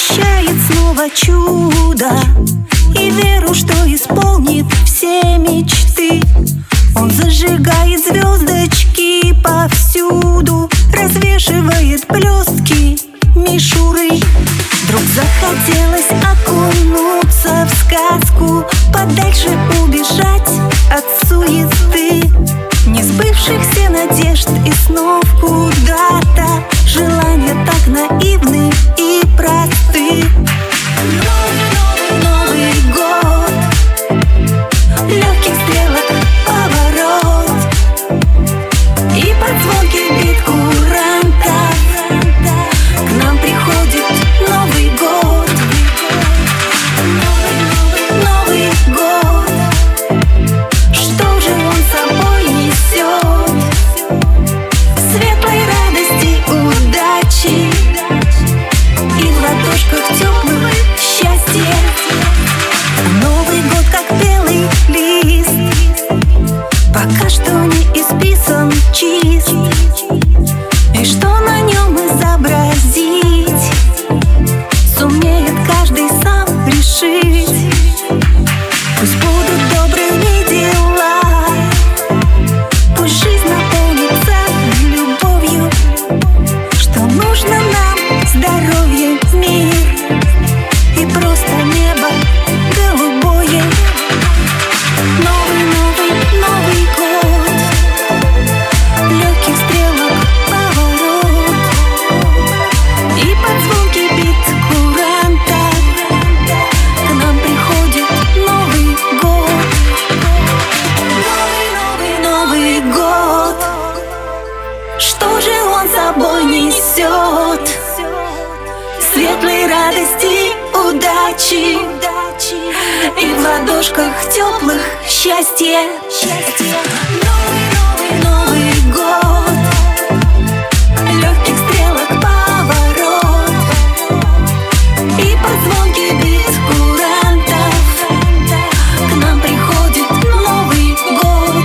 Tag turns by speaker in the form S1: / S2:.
S1: обещает снова чудо. И веру, что исполнит все мечты. Он зажигает звездочки повсюду Развешивает блестки мишуры. Вдруг захотелось окунуться в сказку Подальше love. радости, удачи, удачи. И в ладошках теплых счастье. счастье. Новый, год. Легких стрелок поворот. И под бит курантов. К нам приходит Новый год.